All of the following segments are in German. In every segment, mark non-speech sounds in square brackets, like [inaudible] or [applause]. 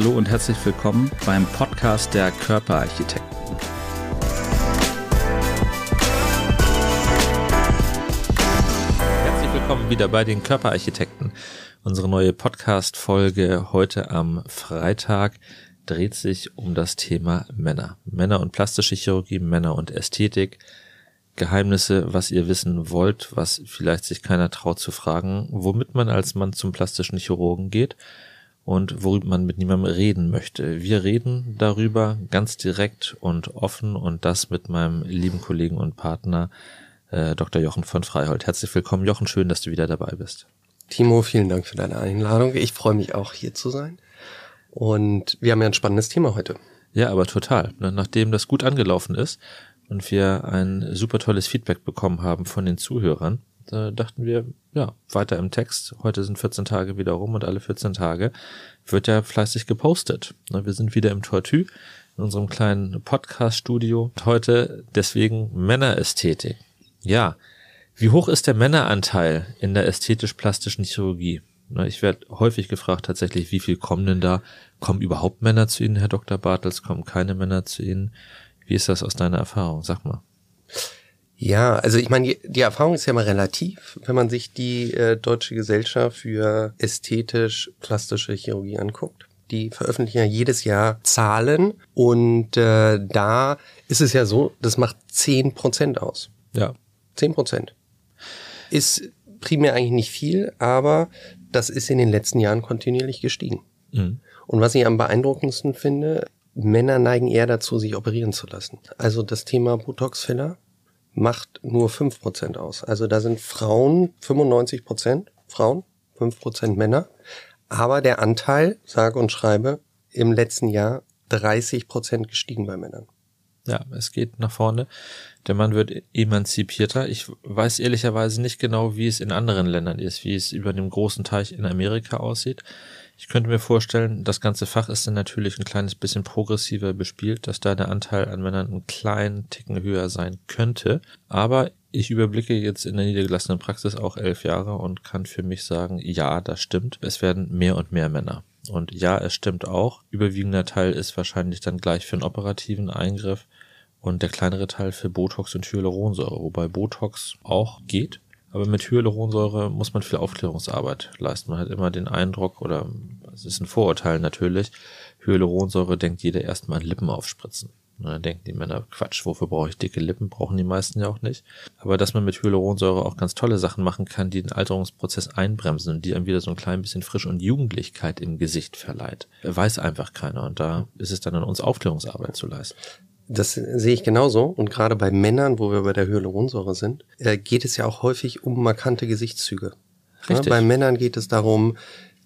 Hallo und herzlich willkommen beim Podcast der Körperarchitekten. Herzlich willkommen wieder bei den Körperarchitekten. Unsere neue Podcast-Folge heute am Freitag dreht sich um das Thema Männer. Männer und plastische Chirurgie, Männer und Ästhetik. Geheimnisse, was ihr wissen wollt, was vielleicht sich keiner traut zu fragen, womit man als Mann zum plastischen Chirurgen geht und worüber man mit niemandem reden möchte. Wir reden darüber ganz direkt und offen und das mit meinem lieben Kollegen und Partner äh, Dr. Jochen von Freihold. Herzlich willkommen, Jochen, schön, dass du wieder dabei bist. Timo, vielen Dank für deine Einladung. Ich freue mich auch hier zu sein. Und wir haben ja ein spannendes Thema heute. Ja, aber total. Ne, nachdem das gut angelaufen ist und wir ein super tolles Feedback bekommen haben von den Zuhörern, da dachten wir, ja, weiter im Text. Heute sind 14 Tage wieder rum und alle 14 Tage wird ja fleißig gepostet. Wir sind wieder im Tortue in unserem kleinen Podcast-Studio. Heute deswegen Männerästhetik. Ja, wie hoch ist der Männeranteil in der ästhetisch-plastischen Chirurgie? Ich werde häufig gefragt tatsächlich, wie viel kommen denn da? Kommen überhaupt Männer zu Ihnen, Herr Dr. Bartels? Kommen keine Männer zu Ihnen? Wie ist das aus deiner Erfahrung? Sag mal. Ja, also ich meine, die, die Erfahrung ist ja mal relativ, wenn man sich die äh, Deutsche Gesellschaft für ästhetisch-plastische Chirurgie anguckt. Die veröffentlichen ja jedes Jahr Zahlen und äh, da ist es ja so, das macht zehn Prozent aus. Ja. Zehn Prozent. Ist primär eigentlich nicht viel, aber das ist in den letzten Jahren kontinuierlich gestiegen. Mhm. Und was ich am beeindruckendsten finde, Männer neigen eher dazu, sich operieren zu lassen. Also das Thema Botox-Filler macht nur fünf Prozent aus. Also da sind Frauen 95% Frauen, fünf Prozent Männer. Aber der Anteil, sage und schreibe, im letzten Jahr 30 Prozent gestiegen bei Männern. Ja, es geht nach vorne. Der Mann wird emanzipierter. Ich weiß ehrlicherweise nicht genau, wie es in anderen Ländern ist, wie es über dem großen Teich in Amerika aussieht. Ich könnte mir vorstellen, das ganze Fach ist dann natürlich ein kleines bisschen progressiver bespielt, dass da der Anteil an Männern einen kleinen Ticken höher sein könnte. Aber ich überblicke jetzt in der niedergelassenen Praxis auch elf Jahre und kann für mich sagen, ja, das stimmt. Es werden mehr und mehr Männer. Und ja, es stimmt auch. Überwiegender Teil ist wahrscheinlich dann gleich für einen operativen Eingriff und der kleinere Teil für Botox und Hyaluronsäure, wobei Botox auch geht. Aber mit Hyaluronsäure muss man viel Aufklärungsarbeit leisten. Man hat immer den Eindruck, oder es ist ein Vorurteil natürlich, Hyaluronsäure denkt jeder erstmal an Lippen aufspritzen. Und dann denken die Männer, Quatsch, wofür brauche ich dicke Lippen? Brauchen die meisten ja auch nicht. Aber dass man mit Hyaluronsäure auch ganz tolle Sachen machen kann, die den Alterungsprozess einbremsen und die einem wieder so ein klein bisschen Frisch und Jugendlichkeit im Gesicht verleiht, weiß einfach keiner. Und da ist es dann an uns, Aufklärungsarbeit zu leisten. Das sehe ich genauso. Und gerade bei Männern, wo wir bei der Hyaluronsäure sind, äh, geht es ja auch häufig um markante Gesichtszüge. Richtig. Ja, bei Männern geht es darum,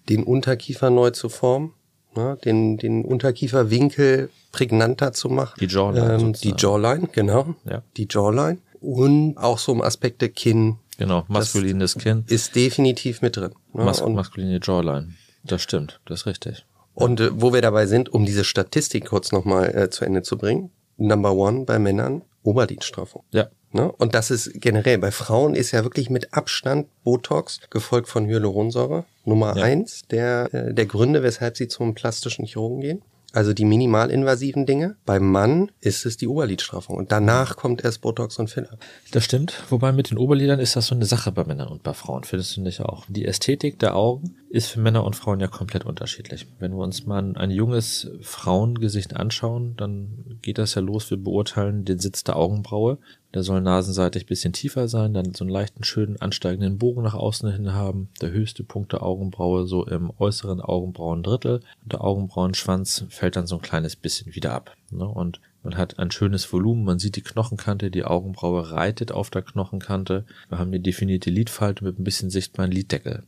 den Unterkiefer neu zu formen, ja, den, den Unterkieferwinkel prägnanter zu machen. Die Jawline. Ähm, die Jawline, genau. Ja. Die Jawline. Und auch so um Aspekte Kinn. Genau, maskulines Kinn. Ist definitiv mit drin. Ja, Mas maskuline Jawline. Das stimmt, das ist richtig. Und äh, wo wir dabei sind, um diese Statistik kurz nochmal äh, zu Ende zu bringen, Number One bei Männern Oberdienststraffung. Ja. Ne? Und das ist generell, bei Frauen ist ja wirklich mit Abstand Botox, gefolgt von Hyaluronsäure, Nummer ja. eins der, äh, der Gründe, weshalb sie zum plastischen Chirurgen gehen also die minimalinvasiven Dinge. Beim Mann ist es die Oberlidstraffung und danach kommt erst Botox und Filler. Das stimmt, wobei mit den Oberlidern ist das so eine Sache bei Männern und bei Frauen, findest du nicht auch? Die Ästhetik der Augen ist für Männer und Frauen ja komplett unterschiedlich. Wenn wir uns mal ein junges Frauengesicht anschauen, dann geht das ja los, wir beurteilen den Sitz der Augenbraue. Der soll nasenseitig bisschen tiefer sein, dann so einen leichten, schönen ansteigenden Bogen nach außen hin haben. Der höchste Punkt der Augenbraue so im äußeren Augenbrauendrittel. Und der Augenbrauenschwanz fällt dann so ein kleines bisschen wieder ab. Ne? Und man hat ein schönes Volumen, man sieht die Knochenkante, die Augenbraue reitet auf der Knochenkante. Wir haben eine definierte Lidfalte mit ein bisschen sichtbaren Liddeckel.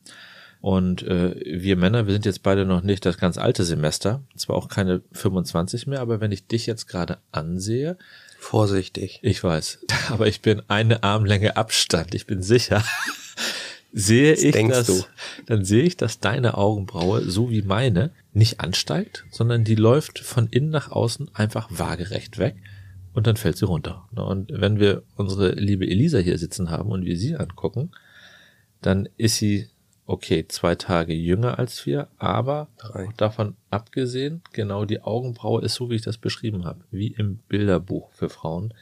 Und äh, wir Männer, wir sind jetzt beide noch nicht das ganz alte Semester, zwar auch keine 25 mehr, aber wenn ich dich jetzt gerade ansehe, Vorsichtig. Ich weiß. [laughs] Aber ich bin eine Armlänge Abstand. Ich bin sicher. [laughs] sehe das ich das, du? dann sehe ich, dass deine Augenbraue, so wie meine, nicht ansteigt, sondern die läuft von innen nach außen einfach waagerecht weg und dann fällt sie runter. Und wenn wir unsere liebe Elisa hier sitzen haben und wir sie angucken, dann ist sie okay, zwei Tage jünger als wir, aber davon abgesehen, genau die Augenbraue ist so, wie ich das beschrieben habe, wie im Bilderbuch für Frauen.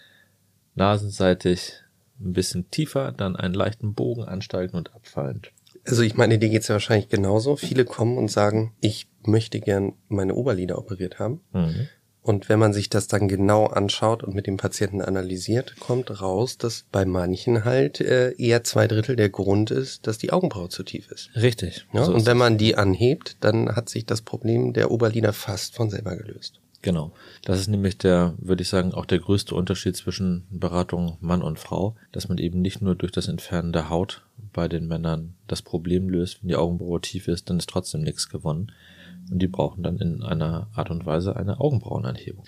Nasenseitig ein bisschen tiefer, dann einen leichten Bogen ansteigend und abfallend. Also ich meine, dir geht's ja wahrscheinlich genauso. Viele kommen und sagen, ich möchte gern meine Oberlider operiert haben. Mhm. Und wenn man sich das dann genau anschaut und mit dem Patienten analysiert, kommt raus, dass bei manchen halt äh, eher zwei Drittel der Grund ist, dass die Augenbraue zu tief ist. Richtig. Ja, so und wenn man die anhebt, dann hat sich das Problem der Oberlider fast von selber gelöst. Genau. Das ist nämlich der, würde ich sagen, auch der größte Unterschied zwischen Beratung Mann und Frau, dass man eben nicht nur durch das Entfernen der Haut bei den Männern das Problem löst, wenn die Augenbraue tief ist, dann ist trotzdem nichts gewonnen, und die brauchen dann in einer Art und Weise eine Augenbrauenanhebung.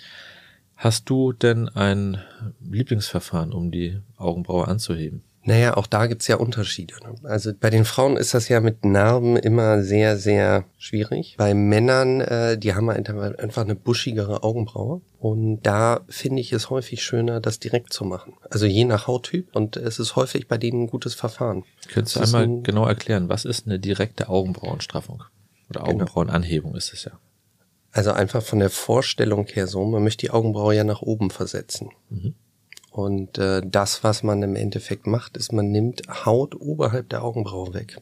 Hast du denn ein Lieblingsverfahren, um die Augenbraue anzuheben? Naja, auch da gibt's ja Unterschiede. Ne? Also bei den Frauen ist das ja mit Narben immer sehr, sehr schwierig. Bei Männern, äh, die haben einfach eine buschigere Augenbraue. Und da finde ich es häufig schöner, das direkt zu machen. Also je nach Hauttyp. Und es ist häufig bei denen ein gutes Verfahren. Könntest du einmal ein genau erklären, was ist eine direkte Augenbrauenstraffung? Oder genau. Augenbrauenanhebung ist es ja. Also einfach von der Vorstellung her so, man möchte die Augenbraue ja nach oben versetzen. Mhm. Und äh, das, was man im Endeffekt macht, ist, man nimmt Haut oberhalb der Augenbraue weg.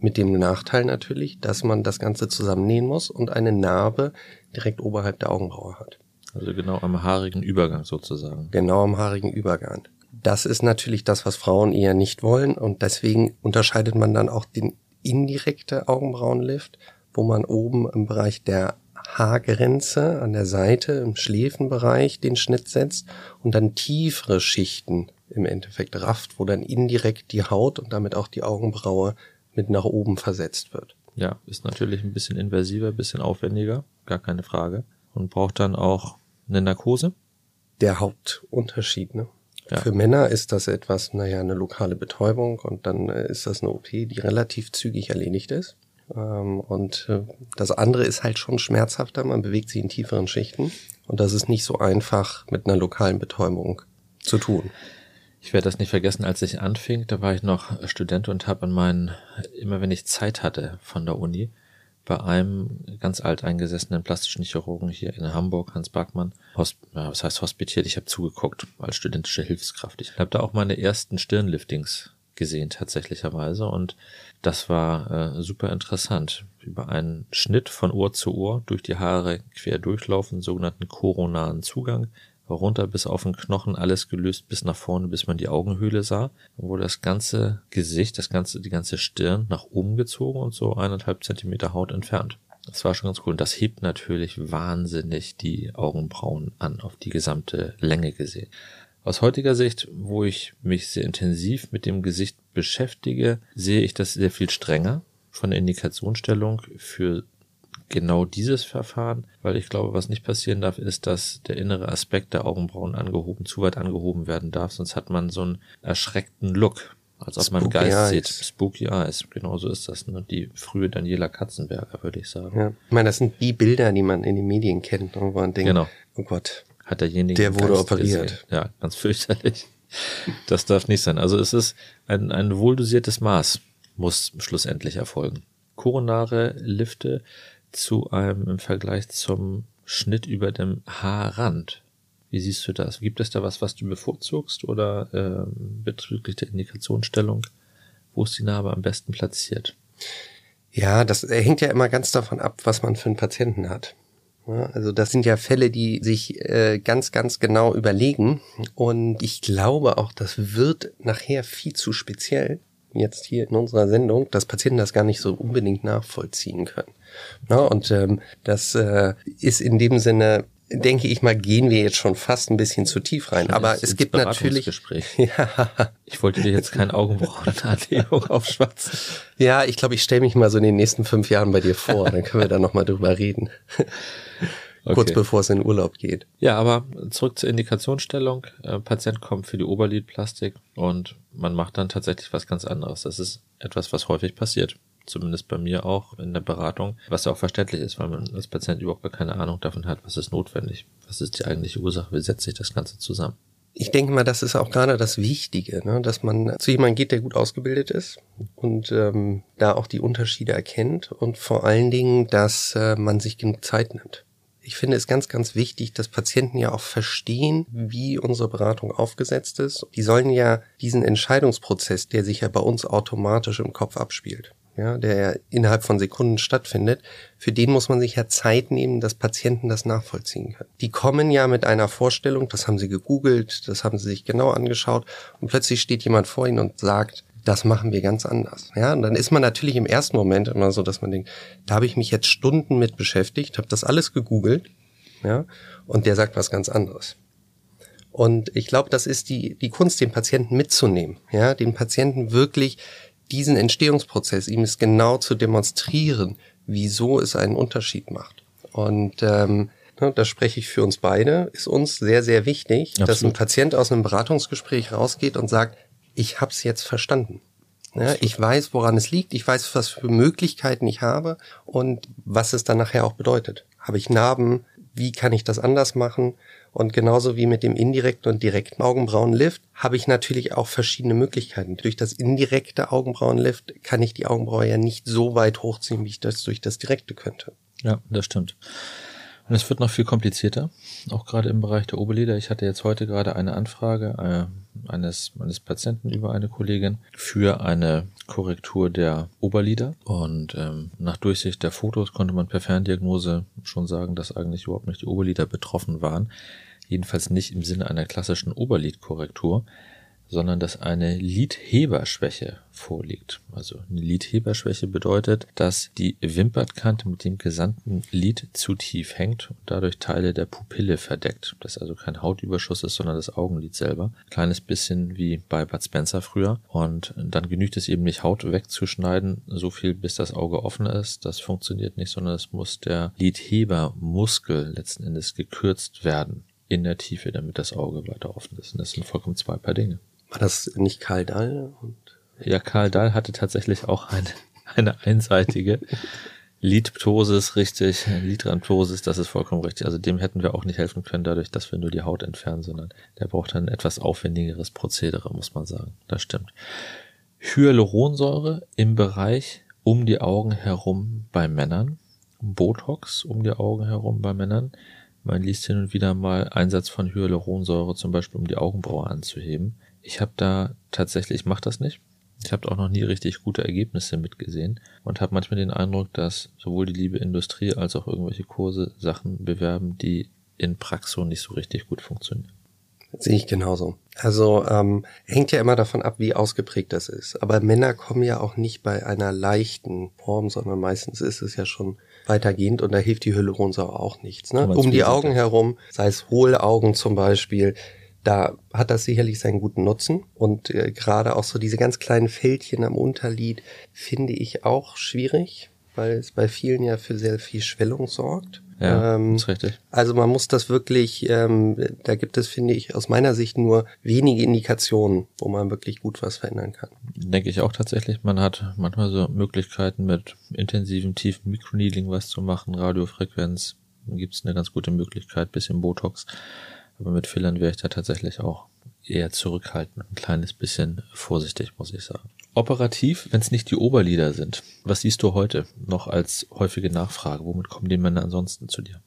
Mit dem Nachteil natürlich, dass man das Ganze zusammennähen muss und eine Narbe direkt oberhalb der Augenbraue hat. Also genau am haarigen Übergang sozusagen. Genau am haarigen Übergang. Das ist natürlich das, was Frauen eher nicht wollen und deswegen unterscheidet man dann auch den indirekte Augenbrauenlift wo man oben im Bereich der Haargrenze an der Seite im Schläfenbereich den Schnitt setzt und dann tiefere Schichten im Endeffekt rafft, wo dann indirekt die Haut und damit auch die Augenbraue mit nach oben versetzt wird. Ja, ist natürlich ein bisschen invasiver, ein bisschen aufwendiger, gar keine Frage. Und braucht dann auch eine Narkose? Der Hauptunterschied, ne? Ja. Für Männer ist das etwas, naja, eine lokale Betäubung und dann äh, ist das eine OP, die relativ zügig erledigt ist. Ähm, und äh, das andere ist halt schon schmerzhafter, man bewegt sich in tieferen Schichten. Und das ist nicht so einfach mit einer lokalen Betäubung zu tun. Ich werde das nicht vergessen, als ich anfing, da war ich noch Student und habe an meinen, immer wenn ich Zeit hatte von der Uni, bei einem ganz alt eingesessenen plastischen Chirurgen hier in Hamburg, Hans Backmann, Hosp ja, was heißt hospitiert, ich habe zugeguckt als studentische Hilfskraft. Ich habe da auch meine ersten Stirnliftings gesehen tatsächlicherweise. Und das war äh, super interessant. Über einen Schnitt von Ohr zu Ohr durch die Haare quer durchlaufen, sogenannten koronaren Zugang, runter bis auf den Knochen, alles gelöst bis nach vorne, bis man die Augenhöhle sah, wo das ganze Gesicht, das ganze, die ganze Stirn nach oben gezogen und so eineinhalb Zentimeter Haut entfernt. Das war schon ganz cool. Und das hebt natürlich wahnsinnig die Augenbrauen an, auf die gesamte Länge gesehen. Aus heutiger Sicht, wo ich mich sehr intensiv mit dem Gesicht beschäftige, sehe ich das sehr viel strenger von der Indikationsstellung für genau dieses Verfahren, weil ich glaube, was nicht passieren darf, ist, dass der innere Aspekt der Augenbrauen angehoben, zu weit angehoben werden darf, sonst hat man so einen erschreckten Look, als ob man Geist Eyes. sieht. Spooky Eyes, genau so ist das. Ne? Die frühe Daniela Katzenberger, würde ich sagen. Ja. Ich meine, das sind die Bilder, die man in den Medien kennt, wo man denkt, genau. oh Gott, hat derjenige. Der wurde operiert. Gesehen. Ja, ganz fürchterlich. Das darf nicht sein. Also es ist ein, ein wohldosiertes Maß muss schlussendlich erfolgen. Koronare Lifte zu einem im Vergleich zum Schnitt über dem Haarrand. Wie siehst du das? Gibt es da was, was du bevorzugst oder äh, bezüglich der Indikationsstellung? Wo ist die Narbe am besten platziert? Ja, das hängt ja immer ganz davon ab, was man für einen Patienten hat. Also das sind ja Fälle, die sich äh, ganz, ganz genau überlegen. Und ich glaube auch, das wird nachher viel zu speziell, jetzt hier in unserer Sendung, dass Patienten das gar nicht so unbedingt nachvollziehen können. und ähm, das äh, ist in dem Sinne denke ich mal, gehen wir jetzt schon fast ein bisschen zu tief rein. Schon Aber es gibt natürlich. [laughs] Ja. Ich wollte dir jetzt kein Augenbrauenanlegung [laughs] aufschwatzen. Ja, ich glaube, ich stelle mich mal so in den nächsten fünf Jahren bei dir vor. Dann können wir da nochmal drüber reden. [laughs] Okay. Kurz bevor es in Urlaub geht. Ja, aber zurück zur Indikationsstellung. Äh, Patient kommt für die Oberlidplastik und man macht dann tatsächlich was ganz anderes. Das ist etwas, was häufig passiert. Zumindest bei mir auch in der Beratung, was ja auch verständlich ist, weil man als Patient überhaupt gar keine Ahnung davon hat, was ist notwendig, was ist die eigentliche Ursache, wie setzt sich das Ganze zusammen. Ich denke mal, das ist auch gerade das Wichtige, ne? dass man zu jemandem geht, der gut ausgebildet ist und ähm, da auch die Unterschiede erkennt und vor allen Dingen, dass äh, man sich genug Zeit nimmt. Ich finde es ganz, ganz wichtig, dass Patienten ja auch verstehen, wie unsere Beratung aufgesetzt ist. Die sollen ja diesen Entscheidungsprozess, der sich ja bei uns automatisch im Kopf abspielt, ja, der ja innerhalb von Sekunden stattfindet, für den muss man sich ja Zeit nehmen, dass Patienten das nachvollziehen können. Die kommen ja mit einer Vorstellung, das haben sie gegoogelt, das haben sie sich genau angeschaut und plötzlich steht jemand vor ihnen und sagt, das machen wir ganz anders. Ja, und dann ist man natürlich im ersten Moment immer so, dass man denkt, da habe ich mich jetzt Stunden mit beschäftigt, habe das alles gegoogelt, ja, und der sagt was ganz anderes. Und ich glaube, das ist die, die Kunst, den Patienten mitzunehmen, ja, den Patienten wirklich diesen Entstehungsprozess, ihm es genau zu demonstrieren, wieso es einen Unterschied macht. Und ähm, ne, da spreche ich für uns beide, ist uns sehr, sehr wichtig, Absolut. dass ein Patient aus einem Beratungsgespräch rausgeht und sagt, ich habe es jetzt verstanden. Ja, ich weiß, woran es liegt, ich weiß, was für Möglichkeiten ich habe und was es dann nachher auch bedeutet. Habe ich Narben? Wie kann ich das anders machen? Und genauso wie mit dem indirekten und direkten Augenbrauenlift habe ich natürlich auch verschiedene Möglichkeiten. Durch das indirekte Augenbrauenlift kann ich die Augenbraue ja nicht so weit hochziehen, wie ich das durch das direkte könnte. Ja, das stimmt. Und es wird noch viel komplizierter, auch gerade im Bereich der Oberlider. Ich hatte jetzt heute gerade eine Anfrage äh, eines, eines Patienten über eine Kollegin für eine Korrektur der Oberlider. Und ähm, nach Durchsicht der Fotos konnte man per Ferndiagnose schon sagen, dass eigentlich überhaupt nicht die Oberlider betroffen waren. Jedenfalls nicht im Sinne einer klassischen Oberlidkorrektur sondern dass eine Lidheberschwäche vorliegt. Also eine Lidheberschwäche bedeutet, dass die Wimpertkante mit dem gesamten Lid zu tief hängt und dadurch Teile der Pupille verdeckt. Das also kein Hautüberschuss ist, sondern das Augenlid selber. Kleines bisschen wie bei Bud Spencer früher. Und dann genügt es eben nicht Haut wegzuschneiden, so viel bis das Auge offen ist. Das funktioniert nicht, sondern es muss der Lidhebermuskel letzten Endes gekürzt werden in der Tiefe, damit das Auge weiter offen ist. Und das sind vollkommen zwei Paar Dinge. War das nicht Karl Dahl? Und ja, Karl Dahl hatte tatsächlich auch eine, [laughs] eine einseitige Lidptosis, richtig, Lidramptosis, das ist vollkommen richtig. Also dem hätten wir auch nicht helfen können, dadurch, dass wir nur die Haut entfernen, sondern der braucht ein etwas aufwendigeres Prozedere, muss man sagen. Das stimmt. Hyaluronsäure im Bereich um die Augen herum bei Männern. Botox um die Augen herum bei Männern. Man liest hin und wieder mal Einsatz von Hyaluronsäure, zum Beispiel um die Augenbraue anzuheben. Ich habe da tatsächlich, ich mache das nicht. Ich habe auch noch nie richtig gute Ergebnisse mitgesehen und habe manchmal den Eindruck, dass sowohl die liebe Industrie als auch irgendwelche Kurse Sachen bewerben, die in Praxo nicht so richtig gut funktionieren. sehe ich genauso. Also ähm, hängt ja immer davon ab, wie ausgeprägt das ist. Aber Männer kommen ja auch nicht bei einer leichten Form, sondern meistens ist es ja schon weitergehend und da hilft die Hyaluronsäure auch nichts. Ne? Um die Augen herum, sei es hohle Augen zum Beispiel, da hat das sicherlich seinen guten Nutzen. Und äh, gerade auch so diese ganz kleinen Fältchen am Unterlied finde ich auch schwierig, weil es bei vielen ja für sehr viel Schwellung sorgt. Ja, ähm, ist richtig. Also man muss das wirklich, ähm, da gibt es, finde ich, aus meiner Sicht nur wenige Indikationen, wo man wirklich gut was verändern kann. Denke ich auch tatsächlich. Man hat manchmal so Möglichkeiten mit intensivem, tiefen Mikroneedling was zu machen, Radiofrequenz. Gibt es eine ganz gute Möglichkeit, bisschen Botox. Aber mit Fillern wäre ich da tatsächlich auch eher zurückhaltend, ein kleines bisschen vorsichtig, muss ich sagen. Operativ, wenn es nicht die Oberlieder sind, was siehst du heute noch als häufige Nachfrage? Womit kommen die Männer ansonsten zu dir?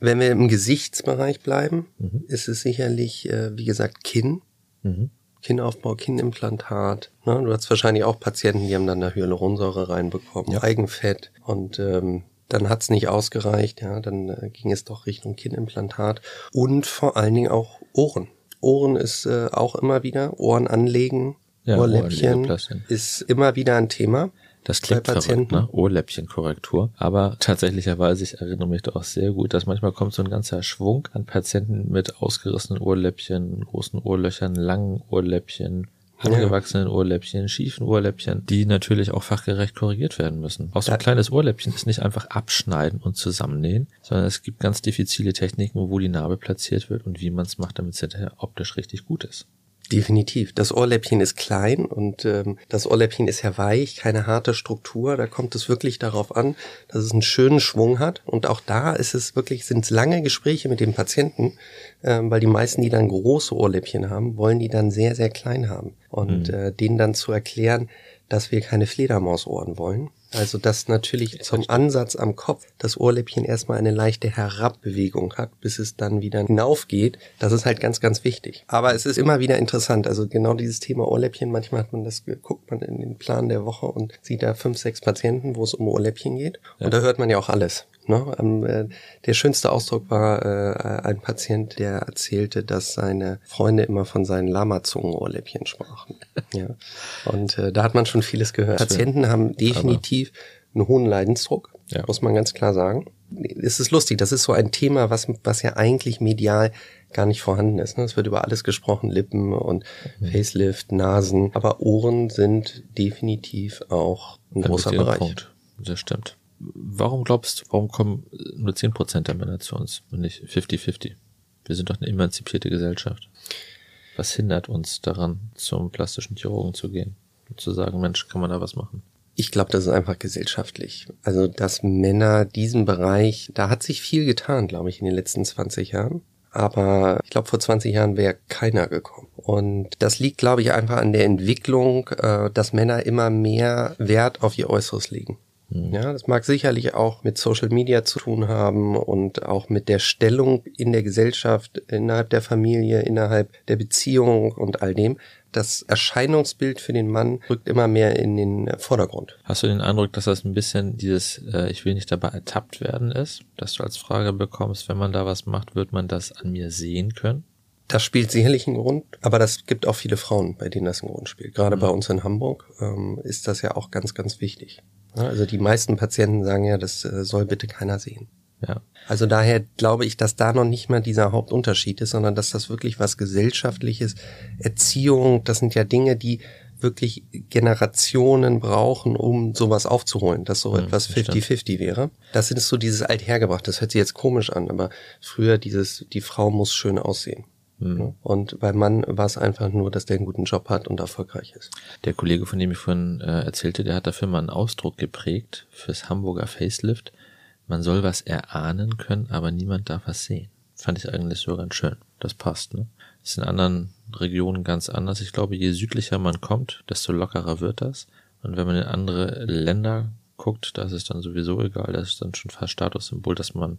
Wenn wir im Gesichtsbereich bleiben, mhm. ist es sicherlich, äh, wie gesagt, Kinn. Mhm. Kinnaufbau, Kinnimplantat. Ne? Du hast wahrscheinlich auch Patienten, die haben dann da Hyaluronsäure reinbekommen, ja. Eigenfett und ähm, dann hat's nicht ausgereicht, ja, dann äh, ging es doch Richtung Kinnimplantat und vor allen Dingen auch Ohren. Ohren ist äh, auch immer wieder, Ohren anlegen, ja, Ohrläppchen ist immer wieder ein Thema. Das klingt verrückt, ne? Ohrläppchenkorrektur. Aber [laughs] tatsächlicherweise, ich erinnere mich da auch sehr gut, dass manchmal kommt so ein ganzer Schwung an Patienten mit ausgerissenen Ohrläppchen, großen Ohrlöchern, langen Ohrläppchen, angewachsenen Ohrläppchen, schiefen Ohrläppchen, die natürlich auch fachgerecht korrigiert werden müssen. Auch so ein kleines Ohrläppchen ist nicht einfach abschneiden und zusammennähen, sondern es gibt ganz diffizile Techniken, wo die Narbe platziert wird und wie man es macht, damit es hinterher optisch richtig gut ist. Definitiv. Das Ohrläppchen ist klein und ähm, das Ohrläppchen ist ja weich, keine harte Struktur. Da kommt es wirklich darauf an, dass es einen schönen Schwung hat. Und auch da ist es wirklich, sind es lange Gespräche mit dem Patienten, ähm, weil die meisten, die dann große Ohrläppchen haben, wollen die dann sehr, sehr klein haben. Und mhm. äh, denen dann zu erklären, dass wir keine Fledermausohren wollen, also dass natürlich zum Ansatz am Kopf das Ohrläppchen erstmal eine leichte Herabbewegung hat, bis es dann wieder hinaufgeht. Das ist halt ganz, ganz wichtig. Aber es ist immer wieder interessant. Also genau dieses Thema Ohrläppchen, manchmal hat man das, guckt man in den Plan der Woche und sieht da fünf, sechs Patienten, wo es um Ohrläppchen geht. Und ja. da hört man ja auch alles. Ne? Ähm, der schönste Ausdruck war äh, ein Patient, der erzählte, dass seine Freunde immer von seinen Lamazungenohrläppchen sprachen. [laughs] ja. Und äh, da hat man schon vieles gehört. Patienten haben definitiv einen hohen Leidensdruck, ja. muss man ganz klar sagen. Es ist lustig, das ist so ein Thema, was, was ja eigentlich medial gar nicht vorhanden ist. Ne? Es wird über alles gesprochen, Lippen und mhm. Facelift, Nasen, aber Ohren sind definitiv auch ein großer Bereich. Punkt. Das stimmt. Warum glaubst du, warum kommen nur 10% der Männer zu uns und nicht 50-50? Wir sind doch eine emanzipierte Gesellschaft. Was hindert uns daran, zum plastischen Chirurgen zu gehen und zu sagen, Mensch, kann man da was machen? Ich glaube, das ist einfach gesellschaftlich. Also, dass Männer diesen Bereich, da hat sich viel getan, glaube ich, in den letzten 20 Jahren. Aber ich glaube, vor 20 Jahren wäre keiner gekommen. Und das liegt, glaube ich, einfach an der Entwicklung, äh, dass Männer immer mehr Wert auf ihr Äußeres legen. Mhm. Ja, das mag sicherlich auch mit Social Media zu tun haben und auch mit der Stellung in der Gesellschaft, innerhalb der Familie, innerhalb der Beziehung und all dem. Das Erscheinungsbild für den Mann rückt immer mehr in den Vordergrund. Hast du den Eindruck, dass das ein bisschen dieses äh, Ich will nicht dabei ertappt werden ist? Dass du als Frage bekommst, wenn man da was macht, wird man das an mir sehen können? Das spielt sicherlich einen Grund, aber das gibt auch viele Frauen, bei denen das einen Grund spielt. Gerade mhm. bei uns in Hamburg ähm, ist das ja auch ganz, ganz wichtig. Also die meisten Patienten sagen ja, das äh, soll bitte keiner sehen. Ja. Also daher glaube ich, dass da noch nicht mal dieser Hauptunterschied ist, sondern dass das wirklich was gesellschaftliches, Erziehung, das sind ja Dinge, die wirklich Generationen brauchen, um sowas aufzuholen, dass so etwas 50-50 wäre. Das ist so dieses althergebracht, das hört sich jetzt komisch an, aber früher dieses, die Frau muss schön aussehen. Mhm. Und beim Mann war es einfach nur, dass der einen guten Job hat und erfolgreich ist. Der Kollege, von dem ich vorhin äh, erzählte, der hat dafür mal einen Ausdruck geprägt fürs Hamburger Facelift. Man soll was erahnen können, aber niemand darf was sehen. Fand ich eigentlich so ganz schön. Das passt, ne? ist in anderen Regionen ganz anders. Ich glaube, je südlicher man kommt, desto lockerer wird das. Und wenn man in andere Länder guckt, da ist es dann sowieso egal. Das ist dann schon fast Statussymbol, dass man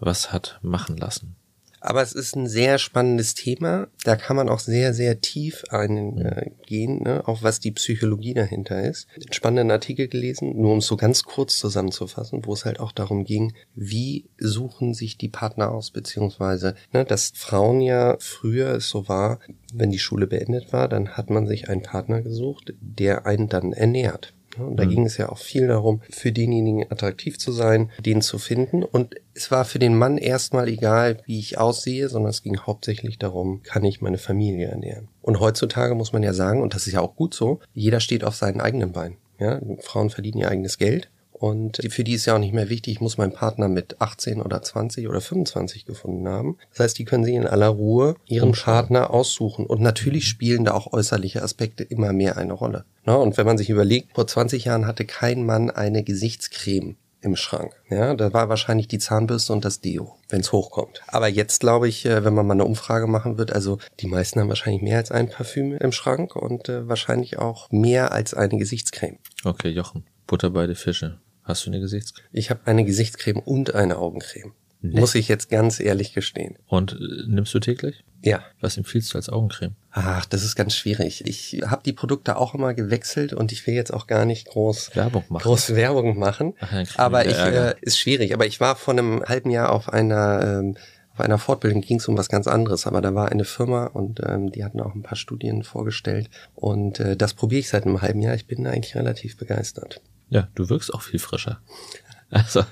was hat machen lassen. Aber es ist ein sehr spannendes Thema. Da kann man auch sehr, sehr tief eingehen, ne? auch was die Psychologie dahinter ist. Einen spannenden Artikel gelesen, nur um es so ganz kurz zusammenzufassen, wo es halt auch darum ging, wie suchen sich die Partner aus, beziehungsweise, ne, dass Frauen ja früher es so war, wenn die Schule beendet war, dann hat man sich einen Partner gesucht, der einen dann ernährt. Und da mhm. ging es ja auch viel darum, für denjenigen attraktiv zu sein, den zu finden. Und es war für den Mann erstmal egal, wie ich aussehe, sondern es ging hauptsächlich darum, kann ich meine Familie ernähren. Und heutzutage muss man ja sagen, und das ist ja auch gut so, jeder steht auf seinen eigenen Beinen. Ja, Frauen verdienen ihr eigenes Geld und für die ist ja auch nicht mehr wichtig, ich muss meinen Partner mit 18 oder 20 oder 25 gefunden haben. Das heißt, die können sich in aller Ruhe ihren Partner aussuchen. Und natürlich spielen da auch äußerliche Aspekte immer mehr eine Rolle. und wenn man sich überlegt, vor 20 Jahren hatte kein Mann eine Gesichtscreme im Schrank. Ja, da war wahrscheinlich die Zahnbürste und das Deo, wenn es hochkommt. Aber jetzt glaube ich, äh, wenn man mal eine Umfrage machen wird, also die meisten haben wahrscheinlich mehr als ein Parfüm im Schrank und äh, wahrscheinlich auch mehr als eine Gesichtscreme. Okay, Jochen, Butter beide Fische. Hast du eine Gesichtscreme? Ich habe eine Gesichtscreme und eine Augencreme. Nee. Muss ich jetzt ganz ehrlich gestehen. Und äh, nimmst du täglich? Ja. Was empfiehlst du als Augencreme? Ach, das ist ganz schwierig. Ich habe die Produkte auch immer gewechselt und ich will jetzt auch gar nicht groß Werbung machen. Groß Werbung machen. Ach, aber ich äh, ist schwierig. Aber ich war vor einem halben Jahr auf einer ähm, auf einer Fortbildung ging es um was ganz anderes, aber da war eine Firma und ähm, die hatten auch ein paar Studien vorgestellt und äh, das probiere ich seit einem halben Jahr. Ich bin eigentlich relativ begeistert. Ja, du wirkst auch viel frischer. Also,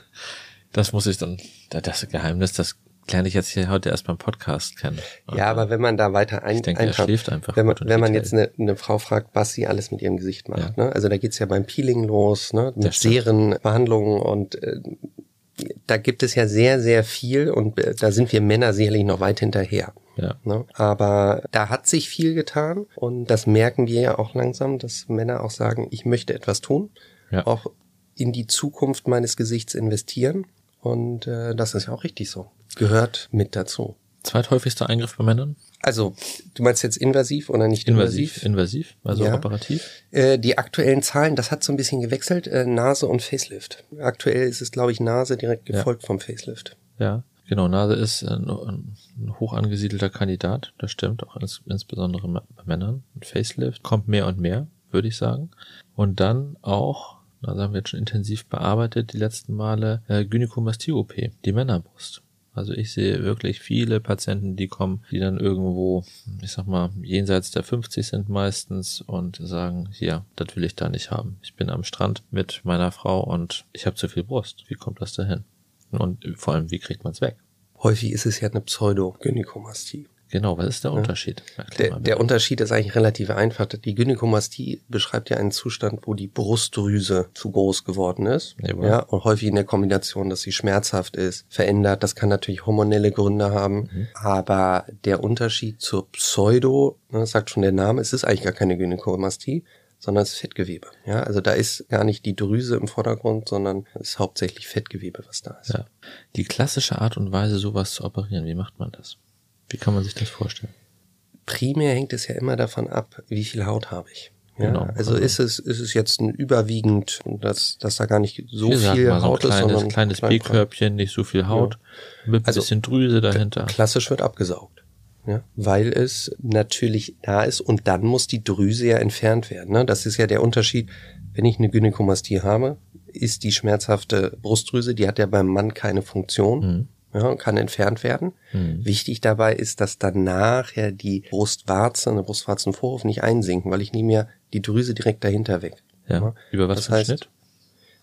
das muss ich dann, das Geheimnis, das lerne ich jetzt hier heute erst beim Podcast kennen. Ja, aber wenn man da weiter ein, ich denke, er schläft einfach. Wenn man, wenn man jetzt eine, eine Frau fragt, was sie alles mit ihrem Gesicht macht, ja. ne? Also da geht's ja beim Peeling los, ne? Mit Serenbehandlungen und äh, da gibt es ja sehr, sehr viel und äh, da sind wir Männer sicherlich noch weit hinterher. Ja. Ne? Aber da hat sich viel getan und das merken wir ja auch langsam, dass Männer auch sagen, ich möchte etwas tun, ja. auch in die Zukunft meines Gesichts investieren und äh, das ist ja auch richtig so. Gehört mit dazu. Zweithäufigster Eingriff bei Männern? Also, du meinst jetzt invasiv oder nicht invasiv? Invasiv, invasiv also ja. operativ? Äh, die aktuellen Zahlen, das hat so ein bisschen gewechselt, äh, Nase und Facelift. Aktuell ist es, glaube ich, Nase direkt gefolgt ja. vom Facelift. Ja, genau, Nase ist ein, ein hoch angesiedelter Kandidat, das stimmt, auch ins, insbesondere bei Männern. Und Facelift kommt mehr und mehr, würde ich sagen. Und dann auch, das haben wir jetzt schon intensiv bearbeitet, die letzten Male, äh, Gynäkomastie-OP, die Männerbrust. Also ich sehe wirklich viele Patienten, die kommen, die dann irgendwo, ich sag mal, jenseits der 50 sind meistens und sagen, hier, das will ich da nicht haben. Ich bin am Strand mit meiner Frau und ich habe zu viel Brust. Wie kommt das dahin? Und vor allem, wie kriegt man es weg? Häufig ist es ja eine Pseudogynäkomastie. Genau, was ist der Unterschied? Der, der, Unterschied ist eigentlich relativ einfach. Die Gynäkomastie beschreibt ja einen Zustand, wo die Brustdrüse zu groß geworden ist. Ja, ja und häufig in der Kombination, dass sie schmerzhaft ist, verändert. Das kann natürlich hormonelle Gründe haben. Mhm. Aber der Unterschied zur Pseudo, ne, sagt schon der Name, es ist eigentlich gar keine Gynäkomastie, sondern es ist Fettgewebe. Ja, also da ist gar nicht die Drüse im Vordergrund, sondern es ist hauptsächlich Fettgewebe, was da ist. Ja. Die klassische Art und Weise, sowas zu operieren, wie macht man das? Wie kann man sich das vorstellen? Primär hängt es ja immer davon ab, wie viel Haut habe ich. Ja, genau, also, also ist es ist es jetzt ein überwiegend, dass dass da gar nicht so viel mal, Haut so ein kleines, ist, sondern kleines B-Körbchen, nicht so viel Haut, ja. mit ein also, bisschen Drüse dahinter. Klassisch wird abgesaugt, ja, weil es natürlich da ist und dann muss die Drüse ja entfernt werden. Ne? Das ist ja der Unterschied, wenn ich eine Gynäkomastie habe, ist die schmerzhafte Brustdrüse, die hat ja beim Mann keine Funktion. Mhm ja, kann entfernt werden. Mhm. Wichtig dabei ist, dass danach ja die Brustwarze, eine Brustwarzenvorhof nicht einsinken, weil ich nehme ja die Drüse direkt dahinter weg. Ja. ja. Über was das heißt, Schnitt?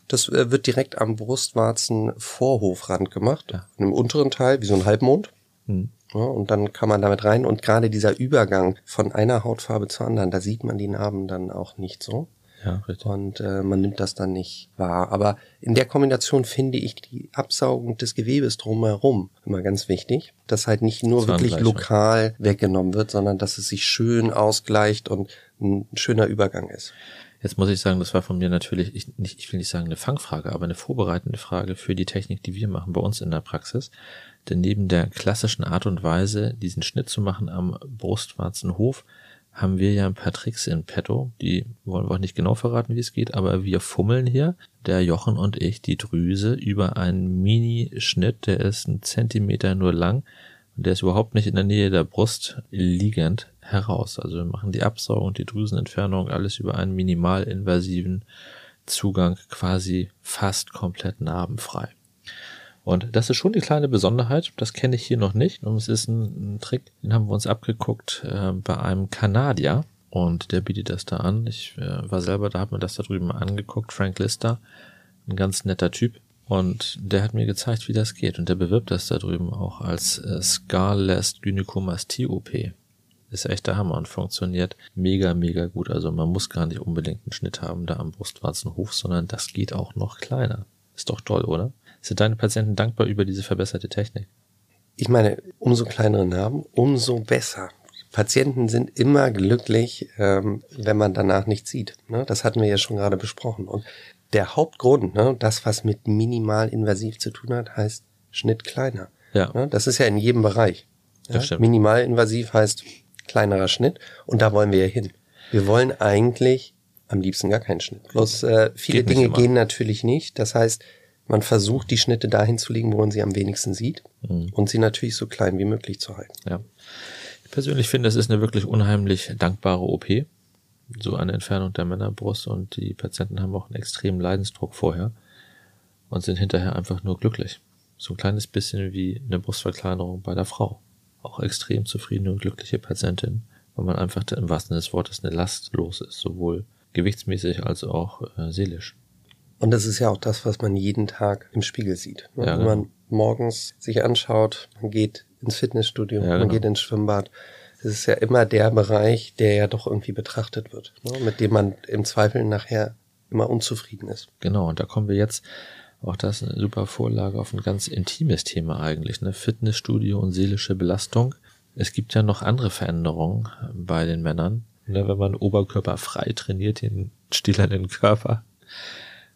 Das äh, wird direkt am Brustwarzenvorhofrand gemacht, ja. im unteren Teil, wie so ein Halbmond. Mhm. Ja, und dann kann man damit rein und gerade dieser Übergang von einer Hautfarbe zur anderen, da sieht man die Narben dann auch nicht so. Ja, richtig. Und äh, man nimmt das dann nicht wahr. Aber in der Kombination finde ich die Absaugung des Gewebes drumherum immer ganz wichtig, dass halt nicht nur wirklich lokal weggenommen wird, sondern dass es sich schön ausgleicht und ein schöner Übergang ist. Jetzt muss ich sagen, das war von mir natürlich, ich, nicht, ich will nicht sagen eine Fangfrage, aber eine vorbereitende Frage für die Technik, die wir machen bei uns in der Praxis. Denn neben der klassischen Art und Weise, diesen Schnitt zu machen am Brustwarzenhof, haben wir ja ein paar Tricks in petto. Die wollen wir auch nicht genau verraten, wie es geht, aber wir fummeln hier, der Jochen und ich, die Drüse über einen Mini-Schnitt, der ist ein Zentimeter nur lang und der ist überhaupt nicht in der Nähe der Brust liegend heraus. Also wir machen die Absaugung, die Drüsenentfernung, alles über einen minimalinvasiven Zugang quasi fast komplett narbenfrei. Und das ist schon die kleine Besonderheit. Das kenne ich hier noch nicht. Und es ist ein, ein Trick, den haben wir uns abgeguckt äh, bei einem Kanadier. Und der bietet das da an. Ich äh, war selber da, habe mir das da drüben angeguckt. Frank Lister, ein ganz netter Typ. Und der hat mir gezeigt, wie das geht. Und der bewirbt das da drüben auch als äh, Scarless Gynecomastie-OP. Ist echt der Hammer und funktioniert mega, mega gut. Also man muss gar nicht unbedingt einen Schnitt haben da am Brustwarzenhof, sondern das geht auch noch kleiner. Ist doch toll, oder? Sind deine Patienten dankbar über diese verbesserte Technik? Ich meine, umso kleinere Narben, umso besser. Patienten sind immer glücklich, ähm, wenn man danach nichts sieht. Ne? Das hatten wir ja schon gerade besprochen. Und der Hauptgrund, ne, das, was mit minimalinvasiv zu tun hat, heißt Schnitt kleiner. Ja. Ne? Das ist ja in jedem Bereich. Ja? Das stimmt. Minimalinvasiv heißt kleinerer Schnitt und da wollen wir ja hin. Wir wollen eigentlich am liebsten gar keinen Schnitt. Bloß äh, viele Dinge immer. gehen natürlich nicht. Das heißt, man versucht, die Schnitte dahin zu legen, wo man sie am wenigsten sieht mhm. und sie natürlich so klein wie möglich zu halten. Ja. Ich persönlich finde, es ist eine wirklich unheimlich dankbare OP. So eine Entfernung der Männerbrust und die Patienten haben auch einen extremen Leidensdruck vorher und sind hinterher einfach nur glücklich. So ein kleines bisschen wie eine Brustverkleinerung bei der Frau. Auch extrem zufriedene und glückliche Patientin, weil man einfach im wahrsten Sinne des Wortes eine Last los ist, sowohl gewichtsmäßig als auch äh, seelisch. Und das ist ja auch das, was man jeden Tag im Spiegel sieht. Ne? Ja, Wenn man morgens sich anschaut, man geht ins Fitnessstudio, ja, man genau. geht ins Schwimmbad. Es ist ja immer der Bereich, der ja doch irgendwie betrachtet wird, ne? mit dem man im Zweifel nachher immer unzufrieden ist. Genau, und da kommen wir jetzt, auch das ist eine super Vorlage auf ein ganz intimes Thema eigentlich, ne? Fitnessstudio und seelische Belastung. Es gibt ja noch andere Veränderungen bei den Männern. Ne, wenn man Oberkörper frei trainiert, den stählernen Körper,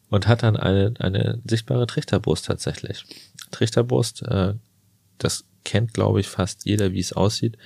und hat dann eine, eine sichtbare Trichterbrust tatsächlich. Trichterbrust, äh, das kennt, glaube ich, fast jeder, wie es aussieht.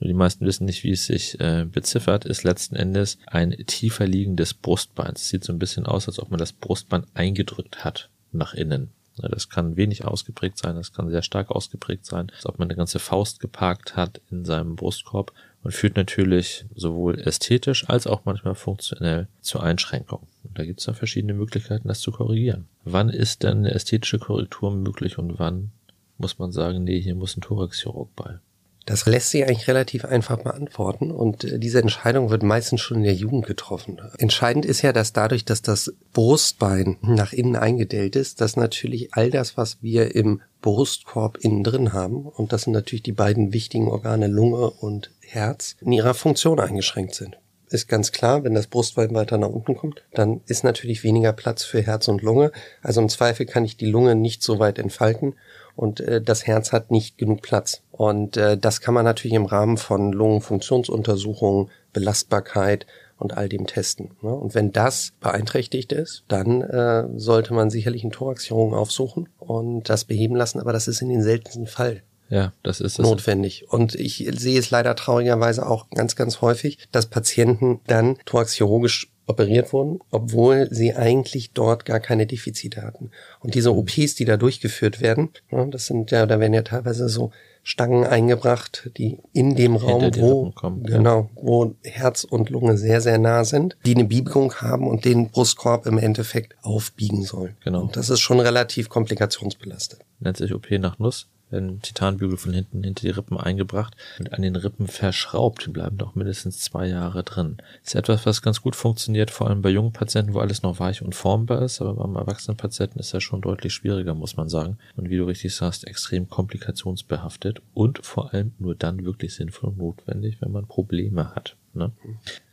Nur die meisten wissen nicht, wie es sich äh, beziffert, ist letzten Endes ein tiefer liegendes Brustbein. Es sieht so ein bisschen aus, als ob man das Brustbein eingedrückt hat nach innen. Das kann wenig ausgeprägt sein, das kann sehr stark ausgeprägt sein, als ob man eine ganze Faust geparkt hat in seinem Brustkorb und führt natürlich sowohl ästhetisch als auch manchmal funktionell zu Einschränkungen. Und da gibt es dann verschiedene Möglichkeiten, das zu korrigieren. Wann ist denn eine ästhetische Korrektur möglich und wann muss man sagen, nee, hier muss ein Thoraxchirurg bei? Das lässt sich eigentlich relativ einfach beantworten und äh, diese Entscheidung wird meistens schon in der Jugend getroffen. Entscheidend ist ja, dass dadurch, dass das Brustbein nach innen eingedellt ist, dass natürlich all das, was wir im Brustkorb innen drin haben, und das sind natürlich die beiden wichtigen Organe Lunge und Herz, in ihrer Funktion eingeschränkt sind. Ist ganz klar, wenn das Brustbein weiter nach unten kommt, dann ist natürlich weniger Platz für Herz und Lunge. Also im Zweifel kann ich die Lunge nicht so weit entfalten und äh, das Herz hat nicht genug Platz. Und äh, das kann man natürlich im Rahmen von Lungenfunktionsuntersuchungen, Belastbarkeit und all dem testen. Ne? Und wenn das beeinträchtigt ist, dann äh, sollte man sicherlich einen Thoraxchirurgen aufsuchen und das beheben lassen, aber das ist in den seltensten Fall. Ja, das ist es. notwendig. Und ich sehe es leider traurigerweise auch ganz, ganz häufig, dass Patienten dann thoraxchirurgisch operiert wurden, obwohl sie eigentlich dort gar keine Defizite hatten. Und diese OPs, die da durchgeführt werden, das sind ja, da werden ja teilweise so Stangen eingebracht, die in dem Raum, wo, kommen, genau, ja. wo Herz und Lunge sehr, sehr nah sind, die eine Biegung haben und den Brustkorb im Endeffekt aufbiegen sollen. Genau. Und das ist schon relativ komplikationsbelastet. Nennt sich OP nach Nuss werden Titanbügel von hinten hinter die Rippen eingebracht und an den Rippen verschraubt. Die bleiben doch mindestens zwei Jahre drin. Ist etwas, was ganz gut funktioniert, vor allem bei jungen Patienten, wo alles noch weich und formbar ist, aber beim erwachsenen Patienten ist das schon deutlich schwieriger, muss man sagen. Und wie du richtig sagst, extrem komplikationsbehaftet und vor allem nur dann wirklich sinnvoll und notwendig, wenn man Probleme hat. Ne?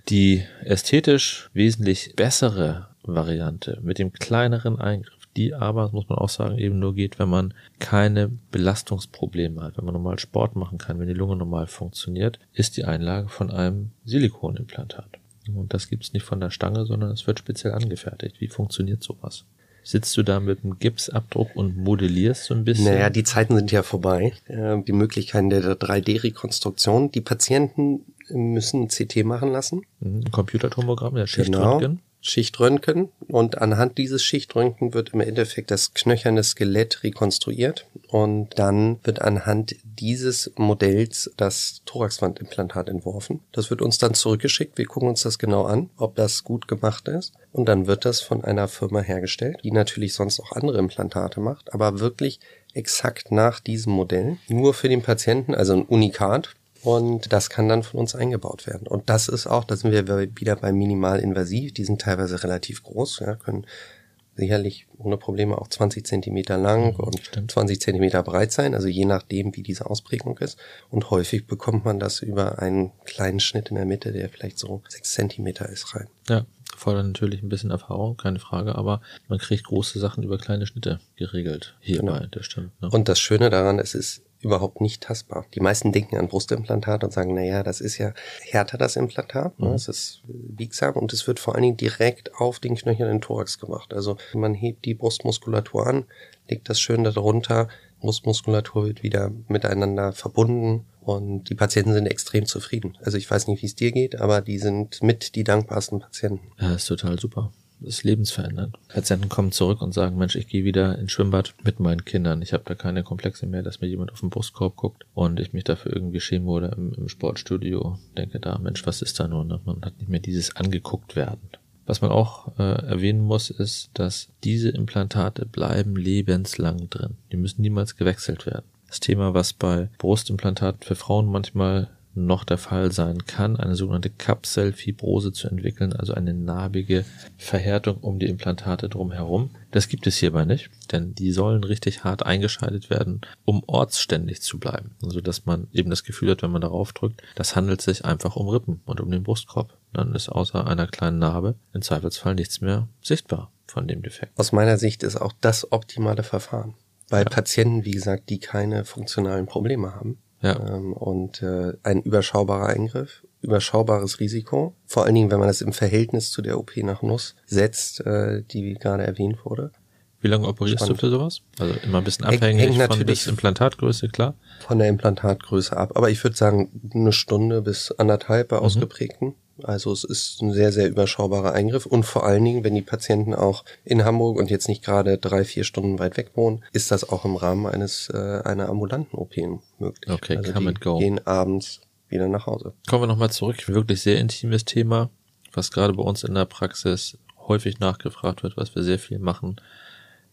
Die ästhetisch wesentlich bessere Variante mit dem kleineren Eingriff die aber, muss man auch sagen, eben nur geht, wenn man keine Belastungsprobleme hat, wenn man normal Sport machen kann, wenn die Lunge normal funktioniert, ist die Einlage von einem Silikonimplantat. Und das gibt's nicht von der Stange, sondern es wird speziell angefertigt. Wie funktioniert sowas? Sitzt du da mit einem Gipsabdruck und modellierst so ein bisschen? Naja, die Zeiten sind ja vorbei. Äh, die Möglichkeiten der 3D-Rekonstruktion. Die Patienten müssen CT machen lassen. Mhm, ein Computertomogramm, der Schichtröntgen. Genau. Schichtröntgen und anhand dieses Schichtröntgen wird im Endeffekt das knöcherne Skelett rekonstruiert und dann wird anhand dieses Modells das Thoraxwandimplantat entworfen. Das wird uns dann zurückgeschickt. Wir gucken uns das genau an, ob das gut gemacht ist und dann wird das von einer Firma hergestellt, die natürlich sonst auch andere Implantate macht, aber wirklich exakt nach diesem Modell. Nur für den Patienten, also ein Unikat, und das kann dann von uns eingebaut werden. Und das ist auch, da sind wir wieder bei minimalinvasiv. Die sind teilweise relativ groß, ja, können sicherlich ohne Probleme auch 20 Zentimeter lang mhm, und stimmt. 20 Zentimeter breit sein, also je nachdem, wie diese Ausprägung ist. Und häufig bekommt man das über einen kleinen Schnitt in der Mitte, der vielleicht so sechs Zentimeter ist, rein. Ja, fordert natürlich ein bisschen Erfahrung, keine Frage, aber man kriegt große Sachen über kleine Schnitte geregelt hierbei, genau. das stimmt. Ne? Und das Schöne daran, es ist überhaupt nicht tastbar. Die meisten denken an Brustimplantat und sagen, na ja, das ist ja härter, das Implantat. Ne? Mhm. Es ist biegsam und es wird vor allen Dingen direkt auf den knöchernen Thorax gemacht. Also man hebt die Brustmuskulatur an, legt das schön darunter, Brustmuskulatur wird wieder miteinander verbunden und die Patienten sind extrem zufrieden. Also ich weiß nicht, wie es dir geht, aber die sind mit die dankbarsten Patienten. Ja, ist total super ist lebensverändernd. Patienten kommen zurück und sagen, Mensch, ich gehe wieder ins Schwimmbad mit meinen Kindern. Ich habe da keine Komplexe mehr, dass mir jemand auf den Brustkorb guckt und ich mich dafür irgendwie schäme oder im, im Sportstudio denke da, Mensch, was ist da nur? Ne? Man hat nicht mehr dieses angeguckt werden. Was man auch äh, erwähnen muss, ist, dass diese Implantate bleiben lebenslang drin. Die müssen niemals gewechselt werden. Das Thema, was bei Brustimplantaten für Frauen manchmal noch der Fall sein kann, eine sogenannte Kapselfibrose zu entwickeln, also eine narbige Verhärtung um die Implantate drumherum. Das gibt es hierbei nicht, denn die sollen richtig hart eingeschaltet werden, um ortsständig zu bleiben. Also dass man eben das Gefühl hat, wenn man darauf drückt, das handelt sich einfach um Rippen und um den Brustkorb. Dann ist außer einer kleinen Narbe im Zweifelsfall nichts mehr sichtbar von dem Defekt. Aus meiner Sicht ist auch das optimale Verfahren. Bei ja. Patienten, wie gesagt, die keine funktionalen Probleme haben Ja. Ähm, und äh, ein überschaubarer Eingriff, überschaubares Risiko. Vor allen Dingen, wenn man das im Verhältnis zu der OP nach Nuss setzt, äh, die gerade erwähnt wurde. Wie lange operierst Spannend. du für sowas? Also immer ein bisschen abhängig Hängt von der Implantatgröße, klar. Von der Implantatgröße ab. Aber ich würde sagen, eine Stunde bis anderthalb bei mhm. ausgeprägten. Also es ist ein sehr, sehr überschaubarer Eingriff. Und vor allen Dingen, wenn die Patienten auch in Hamburg und jetzt nicht gerade drei, vier Stunden weit weg wohnen, ist das auch im Rahmen eines äh, einer ambulanten OP möglich. Okay, also come and go. gehen abends wieder nach Hause. Kommen wir nochmal zurück. Wirklich sehr intimes Thema, was gerade bei uns in der Praxis häufig nachgefragt wird, was wir sehr viel machen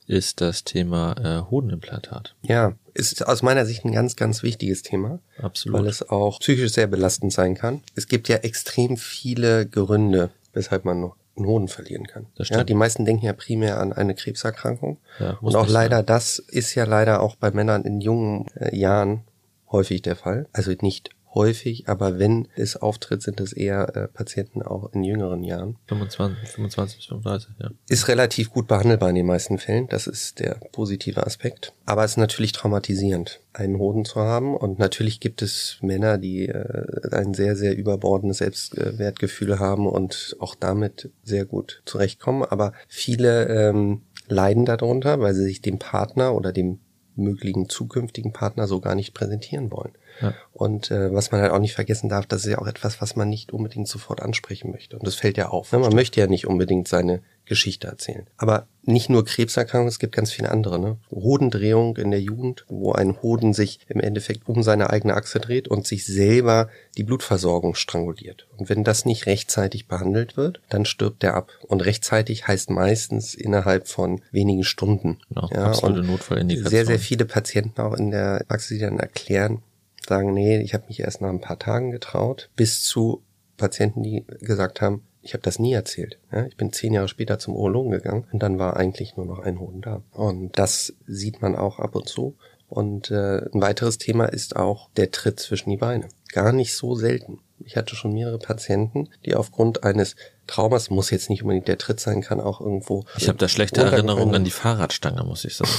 ist das Thema äh, Hodenimplantat. Ja, ist aus meiner Sicht ein ganz, ganz wichtiges Thema. Absolut. Weil es auch psychisch sehr belastend sein kann. Es gibt ja extrem viele Gründe, weshalb man noch einen Hoden verlieren kann. Das stimmt. Ja, die meisten denken ja primär an eine Krebserkrankung. Ja, und auch leider, sein. das ist ja leider auch bei Männern in jungen äh, Jahren häufig der Fall. Also nicht häufig, aber wenn es auftritt, sind es eher äh, Patienten auch in jüngeren Jahren. 25, 25 bis 35, ja. Ist relativ gut behandelbar in den meisten Fällen. Das ist der positive Aspekt. Aber es ist natürlich traumatisierend, einen Hoden zu haben. Und natürlich gibt es Männer, die äh, ein sehr, sehr überbordendes Selbstwertgefühl haben und auch damit sehr gut zurechtkommen. Aber viele ähm, leiden darunter, weil sie sich dem Partner oder dem möglichen zukünftigen Partner so gar nicht präsentieren wollen. Ja. Und äh, was man halt auch nicht vergessen darf, das ist ja auch etwas, was man nicht unbedingt sofort ansprechen möchte. Und das fällt ja auf. Ne? Man möchte ja nicht unbedingt seine Geschichte erzählen. Aber nicht nur Krebserkrankungen, es gibt ganz viele andere. Ne? Hodendrehung in der Jugend, wo ein Hoden sich im Endeffekt um seine eigene Achse dreht und sich selber die Blutversorgung stranguliert. Und wenn das nicht rechtzeitig behandelt wird, dann stirbt der ab. Und rechtzeitig heißt meistens innerhalb von wenigen Stunden. Genau, ja, absolute Notfallindikation. Sehr, sehr viele Patienten auch in der Praxis, die dann erklären, sagen, nee, ich habe mich erst nach ein paar Tagen getraut, bis zu Patienten, die gesagt haben, ich habe das nie erzählt. Ja, ich bin zehn Jahre später zum Urologen gegangen und dann war eigentlich nur noch ein Hoden da. Und das sieht man auch ab und zu. Und äh, ein weiteres Thema ist auch der Tritt zwischen die Beine. Gar nicht so selten. Ich hatte schon mehrere Patienten, die aufgrund eines Traumas, muss jetzt nicht unbedingt der Tritt sein, kann auch irgendwo. Ich habe da schlechte Erinnerungen an die Fahrradstange, muss ich sagen.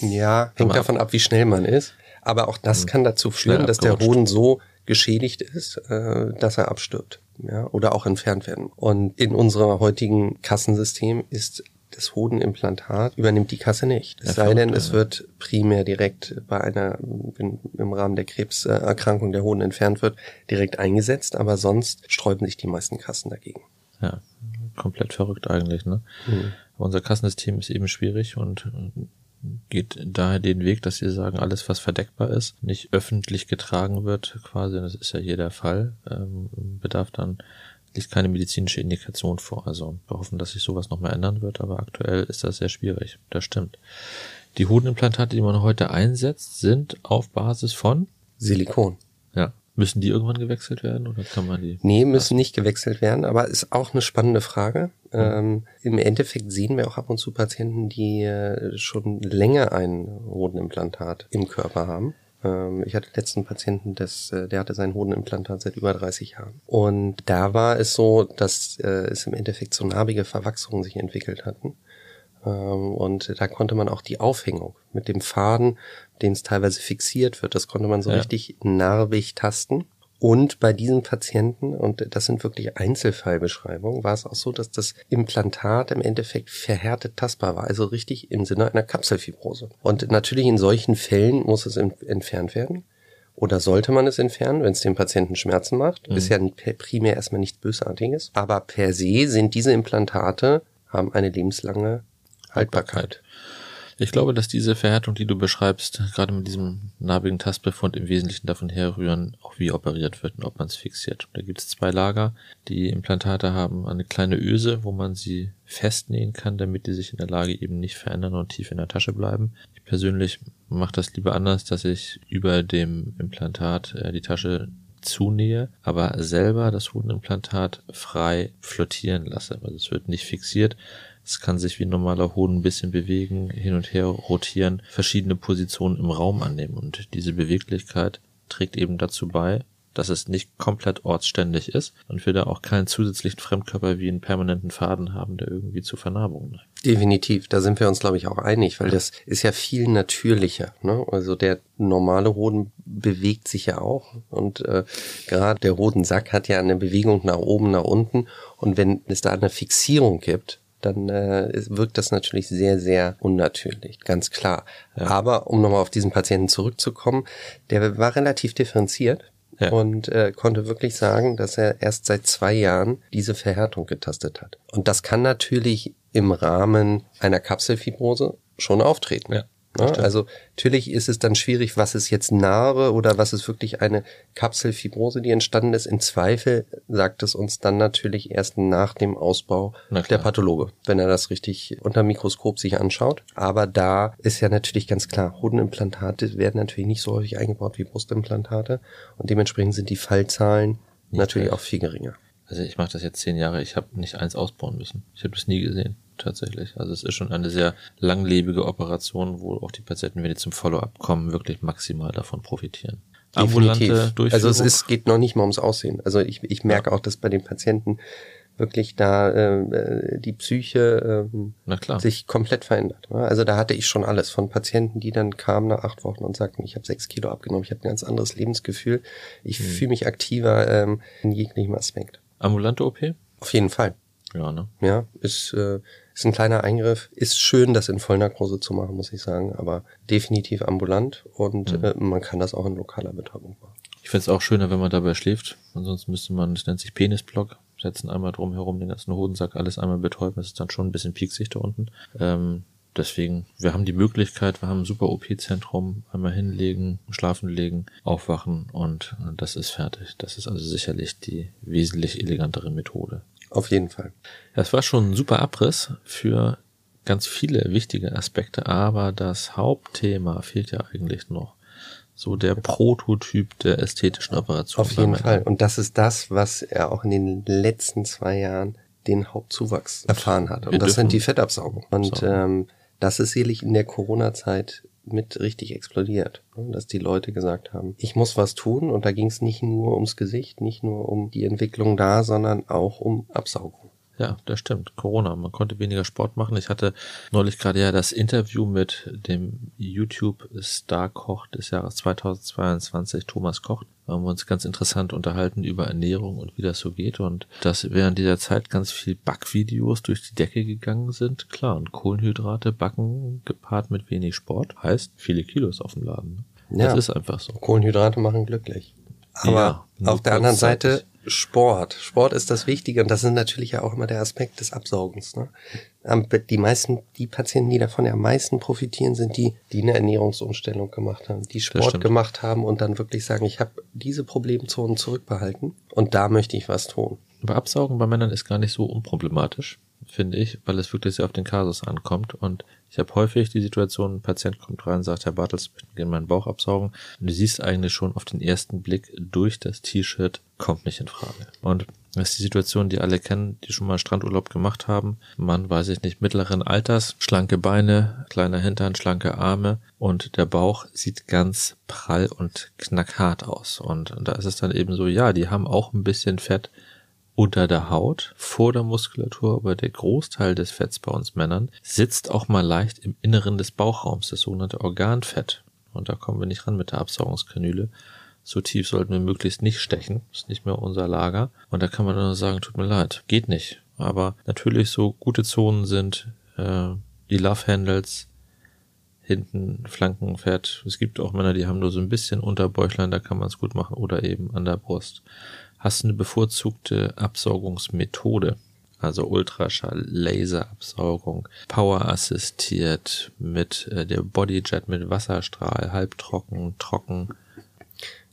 Ja, hängt davon ab, wie schnell man ist. Aber auch das mhm. kann dazu führen, dass der Hoden so geschädigt ist, äh, dass er abstirbt ja, oder auch entfernt werden. Und in unserem heutigen Kassensystem ist das Hodenimplantat übernimmt die Kasse nicht. Es sei denn, es wird primär direkt bei einer, wenn im Rahmen der Krebserkrankung der Hoden entfernt wird, direkt eingesetzt, aber sonst sträuben sich die meisten Kassen dagegen. Ja, komplett verrückt eigentlich, ne? Mhm. Unser Kassensystem ist eben schwierig und geht daher den Weg, dass sie sagen, alles, was verdeckbar ist, nicht öffentlich getragen wird, quasi, das ist ja hier der Fall, ähm, bedarf dann liegt keine medizinische Indikation vor. Also wir hoffen, dass sich sowas nochmal ändern wird, aber aktuell ist das sehr schwierig. Das stimmt. Die Hodenimplantate, die man heute einsetzt, sind auf Basis von Silikon. Müssen die irgendwann gewechselt werden oder kann man die? Nee, müssen nicht gewechselt werden, aber ist auch eine spannende Frage. Mhm. Ähm, Im Endeffekt sehen wir auch ab und zu Patienten, die äh, schon länger ein Hodenimplantat im Körper haben. Ähm, ich hatte letzten Patienten, das, äh, der hatte sein Hodenimplantat seit über 30 Jahren. Und da war es so, dass äh, es im Endeffekt so narbige Verwachsungen sich entwickelt hatten. Ähm, und da konnte man auch die Aufhängung mit dem Faden, dem es teilweise fixiert wird, das konnte man so ja. richtig narbig tasten. Und bei diesen Patienten, und das sind wirklich Einzelfallbeschreibungen, war es auch so, dass das Implantat im Endeffekt verhärtet tastbar war, also richtig im Sinne einer Kapselfibrose. Und natürlich in solchen Fällen muss es entfernt werden. Oder sollte man es entfernen, wenn es dem Patienten Schmerzen macht? Mhm. Ist ja primär erstmal nichts Bösartiges. Aber per se sind diese Implantate, haben eine lebenslange Haltbarkeit. Ich glaube, dass diese Verhärtung, die du beschreibst, gerade mit diesem narbigen Tastbefund im Wesentlichen davon herrühren, auch wie operiert wird und ob man es fixiert. Da gibt es zwei Lager. Die Implantate haben eine kleine Öse, wo man sie festnähen kann, damit die sich in der Lage eben nicht verändern und tief in der Tasche bleiben. Ich persönlich mache das lieber anders, dass ich über dem Implantat äh, die Tasche zunähe, aber selber das Hodenimplantat frei flottieren lasse. Also es wird nicht fixiert, es kann sich wie ein normaler Hoden ein bisschen bewegen, hin und her rotieren, verschiedene Positionen im Raum annehmen und diese Beweglichkeit trägt eben dazu bei, dass es nicht komplett ortsständig ist und wir da auch keinen zusätzlichen Fremdkörper wie einen permanenten Faden haben, der irgendwie zu Vernarbungen neigt. Definitiv, da sind wir uns, glaube ich, auch einig, weil das ist ja viel natürlicher. Ne? Also der normale Hoden bewegt sich ja auch und äh, gerade der Hodensack hat ja eine Bewegung nach oben, nach unten und wenn es da eine Fixierung gibt, dann äh, wirkt das natürlich sehr, sehr unnatürlich, ganz klar. Ja. Aber um nochmal auf diesen Patienten zurückzukommen, der war relativ differenziert. Ja. und äh, konnte wirklich sagen, dass er erst seit zwei Jahren diese Verhärtung getastet hat. Und das kann natürlich im Rahmen einer Kapselfibrose schon auftreten. Ja. Ja, ne? also natürlich ist es dann schwierig, was ist jetzt Narbe oder was ist wirklich eine Kapselfibrose, die entstanden ist. Im Zweifel sagt es uns dann natürlich erst nach dem Ausbau der Pathologe, wenn er das richtig unter Mikroskop sich anschaut. Aber da ist ja natürlich ganz klar, Hodenimplantate werden natürlich nicht so häufig eingebaut wie Brustimplantate und dementsprechend sind die Fallzahlen nicht natürlich auch viel geringer. Also ich mache das jetzt zehn Jahre, ich habe nicht eins ausbauen müssen. Ich habe das nie gesehen tatsächlich. Also es ist schon eine sehr langlebige Operation, wo auch die Patienten, wenn die zum Follow-up kommen, wirklich maximal davon profitieren. Ambulante Also es ist, geht noch nicht mal ums Aussehen. Also ich, ich merke ja. auch, dass bei den Patienten wirklich da äh, die Psyche äh, sich komplett verändert. Also da hatte ich schon alles von Patienten, die dann kamen nach acht Wochen und sagten, ich habe sechs Kilo abgenommen, ich habe ein ganz anderes Lebensgefühl, ich mhm. fühle mich aktiver ähm, in jeglichem Aspekt. Ambulante OP? Auf jeden Fall. Ja, ne? Ja, ist äh, ist ein kleiner Eingriff. Ist schön, das in Vollnarkose zu machen, muss ich sagen, aber definitiv ambulant und mhm. äh, man kann das auch in lokaler Betäubung machen. Ich finde es auch schöner, wenn man dabei schläft. Ansonsten müsste man, das nennt sich Penisblock, setzen einmal drum herum den ganzen Hodensack, alles einmal betäuben. Das ist dann schon ein bisschen pieksig da unten. Ähm, deswegen, wir haben die Möglichkeit, wir haben ein super OP-Zentrum, einmal hinlegen, schlafen legen, aufwachen und das ist fertig. Das ist also sicherlich die wesentlich elegantere Methode. Auf jeden Fall. Das war schon ein super Abriss für ganz viele wichtige Aspekte, aber das Hauptthema fehlt ja eigentlich noch. So der Prototyp der ästhetischen Operation. Auf jeden Fall. Und das ist das, was er auch in den letzten zwei Jahren den Hauptzuwachs erfahren hat. Und das sind die Fettabsaugung. Und ähm, das ist sicherlich in der Corona-Zeit mit richtig explodiert. Ne? Dass die Leute gesagt haben, ich muss was tun und da ging es nicht nur ums Gesicht, nicht nur um die Entwicklung da, sondern auch um Absaugung. Ja, das stimmt. Corona. Man konnte weniger Sport machen. Ich hatte neulich gerade ja das Interview mit dem YouTube-Star-Koch des Jahres 2022, Thomas Koch. Da haben wir uns ganz interessant unterhalten über Ernährung und wie das so geht und dass während dieser Zeit ganz viel Backvideos durch die Decke gegangen sind. Klar, und Kohlenhydrate backen gepaart mit wenig Sport heißt viele Kilos auf dem Laden. Ja, das ist einfach so. Kohlenhydrate machen glücklich. Aber ja, auf der anderen Seite Sport. Sport ist das Wichtige und das ist natürlich ja auch immer der Aspekt des Absaugens. Ne? Die meisten, die Patienten, die davon am meisten profitieren, sind die, die eine Ernährungsumstellung gemacht haben, die Sport gemacht haben und dann wirklich sagen, ich habe diese Problemzonen zurückbehalten und da möchte ich was tun. Aber Absaugen bei Männern ist gar nicht so unproblematisch finde ich, weil es wirklich sehr auf den Kasus ankommt. Und ich habe häufig die Situation, ein Patient kommt rein und sagt, Herr Bartels, ich möchte gerne meinen Bauch absaugen. Und du siehst eigentlich schon auf den ersten Blick durch das T-Shirt, kommt nicht in Frage. Und das ist die Situation, die alle kennen, die schon mal Strandurlaub gemacht haben. Mann, weiß ich nicht, mittleren Alters, schlanke Beine, kleiner Hintern, schlanke Arme und der Bauch sieht ganz prall und knackhart aus. Und da ist es dann eben so, ja, die haben auch ein bisschen Fett, unter der Haut, vor der Muskulatur, aber der Großteil des Fetts bei uns Männern sitzt auch mal leicht im Inneren des Bauchraums, das sogenannte Organfett. Und da kommen wir nicht ran mit der Absaugungskanüle. So tief sollten wir möglichst nicht stechen, ist nicht mehr unser Lager. Und da kann man nur sagen, tut mir leid, geht nicht. Aber natürlich so gute Zonen sind äh, die Love Handles, hinten Flankenfett. Es gibt auch Männer, die haben nur so ein bisschen Unterbäuchlein, da kann man es gut machen, oder eben an der Brust hast du eine bevorzugte Absaugungsmethode. Also Ultraschall, Laserabsaugung, Power assistiert mit äh, der Bodyjet mit Wasserstrahl, halbtrocken, trocken.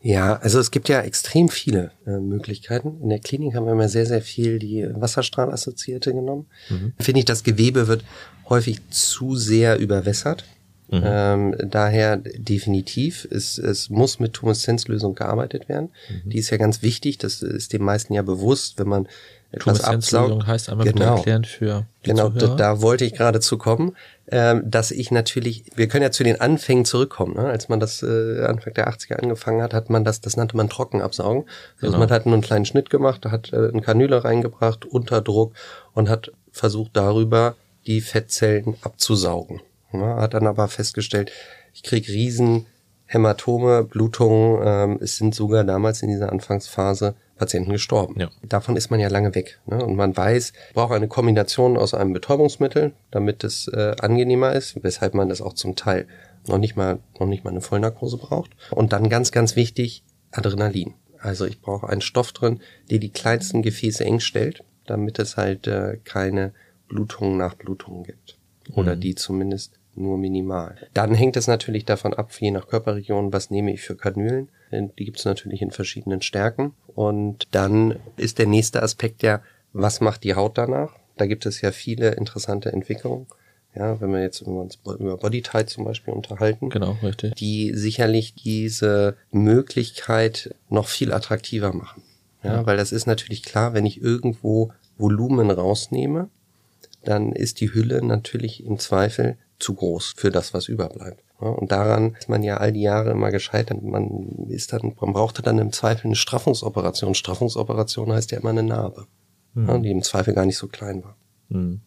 Ja, also es gibt ja extrem viele äh, Möglichkeiten. In der Klinik haben wir immer sehr, sehr viel die Wasserstrahlassoziierte genommen. Mhm. Finde ich, das Gewebe wird häufig zu sehr überwässert. Mhm. Ähm, daher definitiv, es, es muss mit Tumeszenzlösung gearbeitet werden. Mhm. Die ist ja ganz wichtig, das ist den meisten ja bewusst, wenn man etwas absaugt. heißt einmal genau. erklären für die Genau, da, da, wollte ich gerade zu kommen, ähm, dass ich natürlich, wir können ja zu den Anfängen zurückkommen. Ne? Als man das äh, Anfang der 80er angefangen hat, hat man das, das nannte man Trockenabsaugen. Also genau. man hat nur einen kleinen Schnitt gemacht, hat äh, eine Kanüle reingebracht, unter Druck und hat versucht darüber die Fettzellen abzusaugen. Ne? Hat dann aber festgestellt, ich krieg riesen Hämatome, Blutungen. Ähm, es sind sogar damals in dieser Anfangsphase Patienten gestorben. Ja. Davon ist man ja lange weg. Ne? Und man weiß, braucht eine Kombination aus einem Betäubungsmittel, damit es äh, angenehmer ist, weshalb man das auch zum Teil noch nicht mal noch nicht mal eine Vollnarkose braucht. Und dann ganz ganz wichtig Adrenalin. Also ich brauche einen Stoff drin, der die kleinsten Gefäße eng stellt, damit es halt äh, keine Blutungen nach Blutungen gibt. Oder mhm. die zumindest nur minimal. Dann hängt es natürlich davon ab, je nach Körperregion, was nehme ich für Kanülen. Die gibt es natürlich in verschiedenen Stärken. Und dann ist der nächste Aspekt ja, was macht die Haut danach? Da gibt es ja viele interessante Entwicklungen. Ja, wenn wir jetzt uns über Bodytight zum Beispiel unterhalten. Genau, richtig. Die sicherlich diese Möglichkeit noch viel attraktiver machen. Ja, ja. weil das ist natürlich klar, wenn ich irgendwo Volumen rausnehme, dann ist die Hülle natürlich im Zweifel zu groß für das, was überbleibt. Und daran ist man ja all die Jahre immer gescheitert. Man ist dann, man brauchte dann im Zweifel eine Straffungsoperation. Straffungsoperation heißt ja immer eine Narbe, mhm. die im Zweifel gar nicht so klein war. Mhm.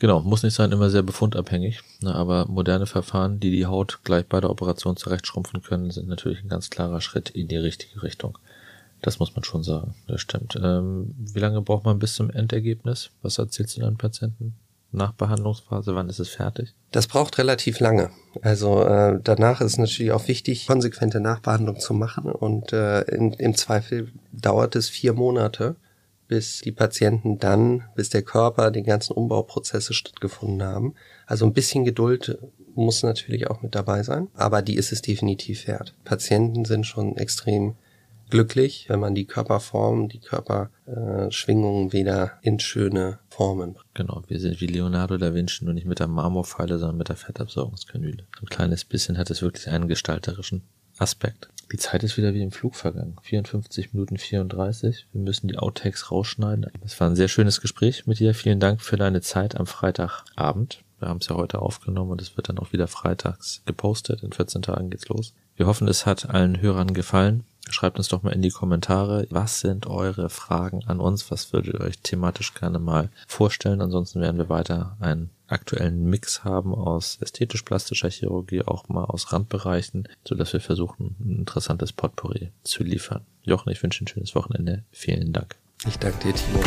Genau, muss nicht sein, immer sehr befundabhängig. Ne, aber moderne Verfahren, die die Haut gleich bei der Operation zurechtschrumpfen können, sind natürlich ein ganz klarer Schritt in die richtige Richtung. Das muss man schon sagen, das stimmt. Ähm, wie lange braucht man bis zum Endergebnis? Was erzählst du deinen Patienten? Nachbehandlungsphase, wann ist es fertig? Das braucht relativ lange. Also äh, danach ist natürlich auch wichtig, konsequente Nachbehandlung zu machen und äh, in, im Zweifel dauert es vier Monate, bis die Patienten dann, bis der Körper die ganzen Umbauprozesse stattgefunden haben. Also ein bisschen Geduld muss natürlich auch mit dabei sein, aber die ist es definitiv wert. Patienten sind schon extrem glücklich, wenn man die Körperform, die Körperschwingungen wieder in schöne Formen bringt. Genau, wir sind wie Leonardo da Vinci, nur nicht mit der Marmorpfeile, sondern mit der Fettabsaugungskanüle. Ein kleines bisschen hat es wirklich einen gestalterischen Aspekt. Die Zeit ist wieder wie im Flug vergangen. 54 Minuten 34. Wir müssen die Outtakes rausschneiden. Es war ein sehr schönes Gespräch mit dir. Vielen Dank für deine Zeit am Freitagabend. Wir haben es ja heute aufgenommen und es wird dann auch wieder freitags gepostet. In 14 Tagen geht's los. Wir hoffen, es hat allen Hörern gefallen. Schreibt uns doch mal in die Kommentare, was sind eure Fragen an uns? Was würdet ihr euch thematisch gerne mal vorstellen? Ansonsten werden wir weiter einen aktuellen Mix haben aus ästhetisch-plastischer Chirurgie, auch mal aus Randbereichen, so dass wir versuchen, ein interessantes Potpourri zu liefern. Jochen, ich wünsche ein schönes Wochenende. Vielen Dank. Ich danke dir, Timo.